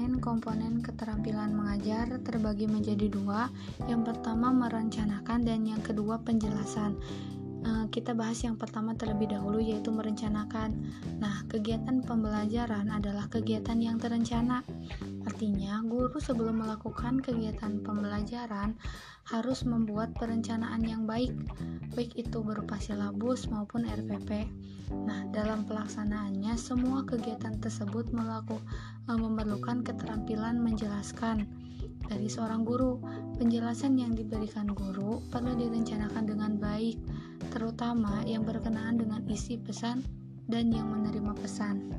Komponen-komponen keterampilan mengajar terbagi menjadi dua, yang pertama merencanakan dan yang kedua penjelasan. Eh, kita bahas yang pertama terlebih dahulu yaitu merencanakan. Nah, kegiatan pembelajaran adalah kegiatan yang terencana. Artinya, guru sebelum melakukan kegiatan pembelajaran harus membuat perencanaan yang baik, baik itu berupa silabus maupun RPP. Nah, dalam pelaksanaannya, semua kegiatan tersebut melaku, eh, memerlukan keterampilan menjelaskan dari seorang guru. Penjelasan yang diberikan guru perlu direncanakan dengan baik, terutama yang berkenaan dengan isi pesan dan yang menerima pesan.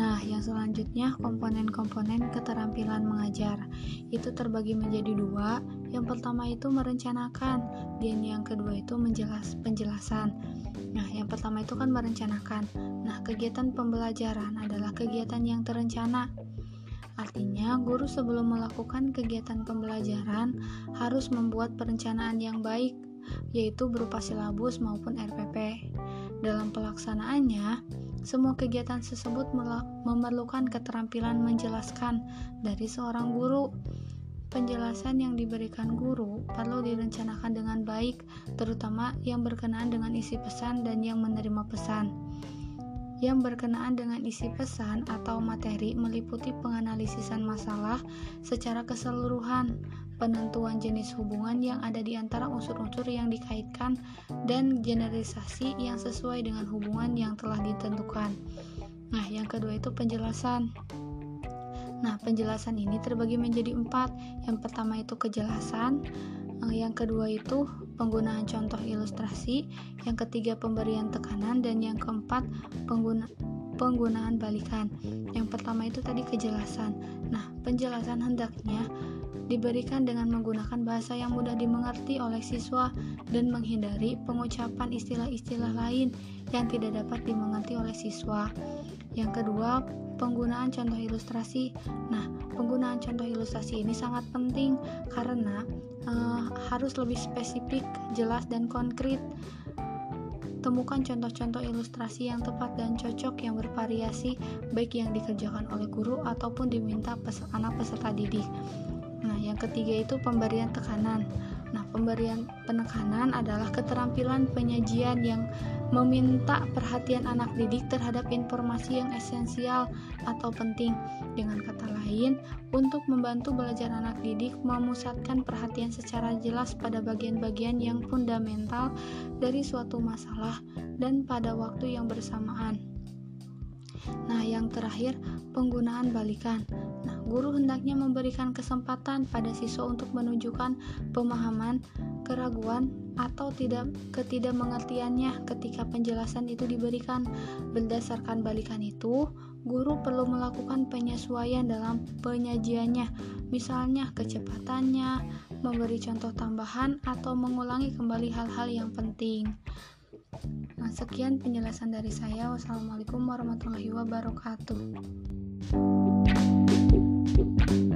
Nah, yang selanjutnya komponen-komponen keterampilan mengajar itu terbagi menjadi dua. Yang pertama itu merencanakan, dan yang kedua itu menjelas penjelasan. Nah, yang pertama itu kan merencanakan. Nah, kegiatan pembelajaran adalah kegiatan yang terencana. Artinya, guru sebelum melakukan kegiatan pembelajaran harus membuat perencanaan yang baik, yaitu berupa silabus maupun RPP. Dalam pelaksanaannya, semua kegiatan tersebut memerlukan keterampilan menjelaskan dari seorang guru. Penjelasan yang diberikan guru perlu direncanakan dengan baik, terutama yang berkenaan dengan isi pesan dan yang menerima pesan. Yang berkenaan dengan isi pesan atau materi meliputi penganalisisan masalah secara keseluruhan, penentuan jenis hubungan yang ada di antara unsur-unsur yang dikaitkan, dan generalisasi yang sesuai dengan hubungan yang telah ditentukan. Nah, yang kedua itu penjelasan. Nah, penjelasan ini terbagi menjadi empat. Yang pertama itu kejelasan, yang kedua itu penggunaan contoh ilustrasi, yang ketiga pemberian tekanan, dan yang keempat pengguna penggunaan balikan. Yang pertama itu tadi kejelasan. Nah, penjelasan hendaknya diberikan dengan menggunakan bahasa yang mudah dimengerti oleh siswa dan menghindari pengucapan istilah-istilah lain yang tidak dapat dimengerti oleh siswa. Yang kedua, penggunaan contoh ilustrasi. Nah, penggunaan contoh ilustrasi ini sangat penting karena uh, harus lebih spesifik, jelas, dan konkret. Temukan contoh-contoh ilustrasi yang tepat dan cocok yang bervariasi, baik yang dikerjakan oleh guru ataupun diminta anak peserta didik. Nah, yang ketiga itu pemberian tekanan. Nah, pemberian penekanan adalah keterampilan penyajian yang meminta perhatian anak didik terhadap informasi yang esensial atau penting. Dengan kata lain, untuk membantu belajar anak didik memusatkan perhatian secara jelas pada bagian-bagian yang fundamental dari suatu masalah dan pada waktu yang bersamaan. Nah, yang terakhir, penggunaan balikan. Guru hendaknya memberikan kesempatan pada siswa untuk menunjukkan pemahaman, keraguan, atau tidak ketidakmengertiannya ketika penjelasan itu diberikan. Berdasarkan balikan itu, guru perlu melakukan penyesuaian dalam penyajiannya, misalnya kecepatannya, memberi contoh tambahan, atau mengulangi kembali hal-hal yang penting. Nah, sekian penjelasan dari saya. Wassalamualaikum warahmatullahi wabarakatuh. thank you